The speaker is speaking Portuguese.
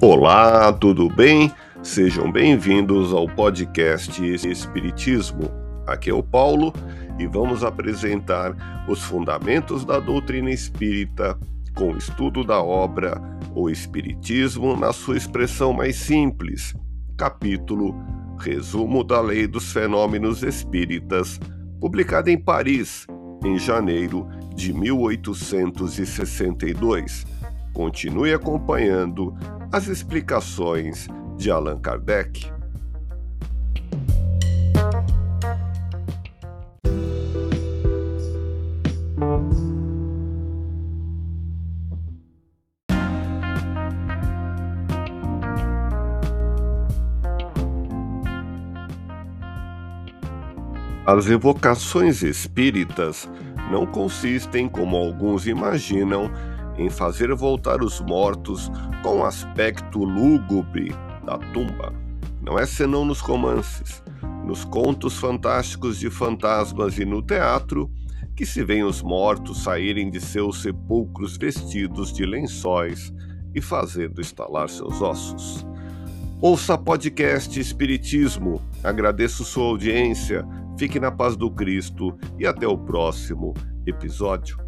Olá, tudo bem? Sejam bem-vindos ao podcast Espiritismo. Aqui é o Paulo e vamos apresentar os fundamentos da doutrina espírita com o estudo da obra O Espiritismo na sua expressão mais simples. Capítulo Resumo da Lei dos Fenômenos Espíritas, publicado em Paris em janeiro de 1862. Continue acompanhando as explicações de Allan Kardec. As evocações espíritas não consistem, como alguns imaginam, em fazer voltar os mortos com aspecto lúgubre da tumba. Não é senão nos romances, nos contos fantásticos de fantasmas e no teatro que se vêem os mortos saírem de seus sepulcros vestidos de lençóis e fazendo estalar seus ossos. Ouça podcast Espiritismo. Agradeço sua audiência. Fique na paz do Cristo e até o próximo episódio.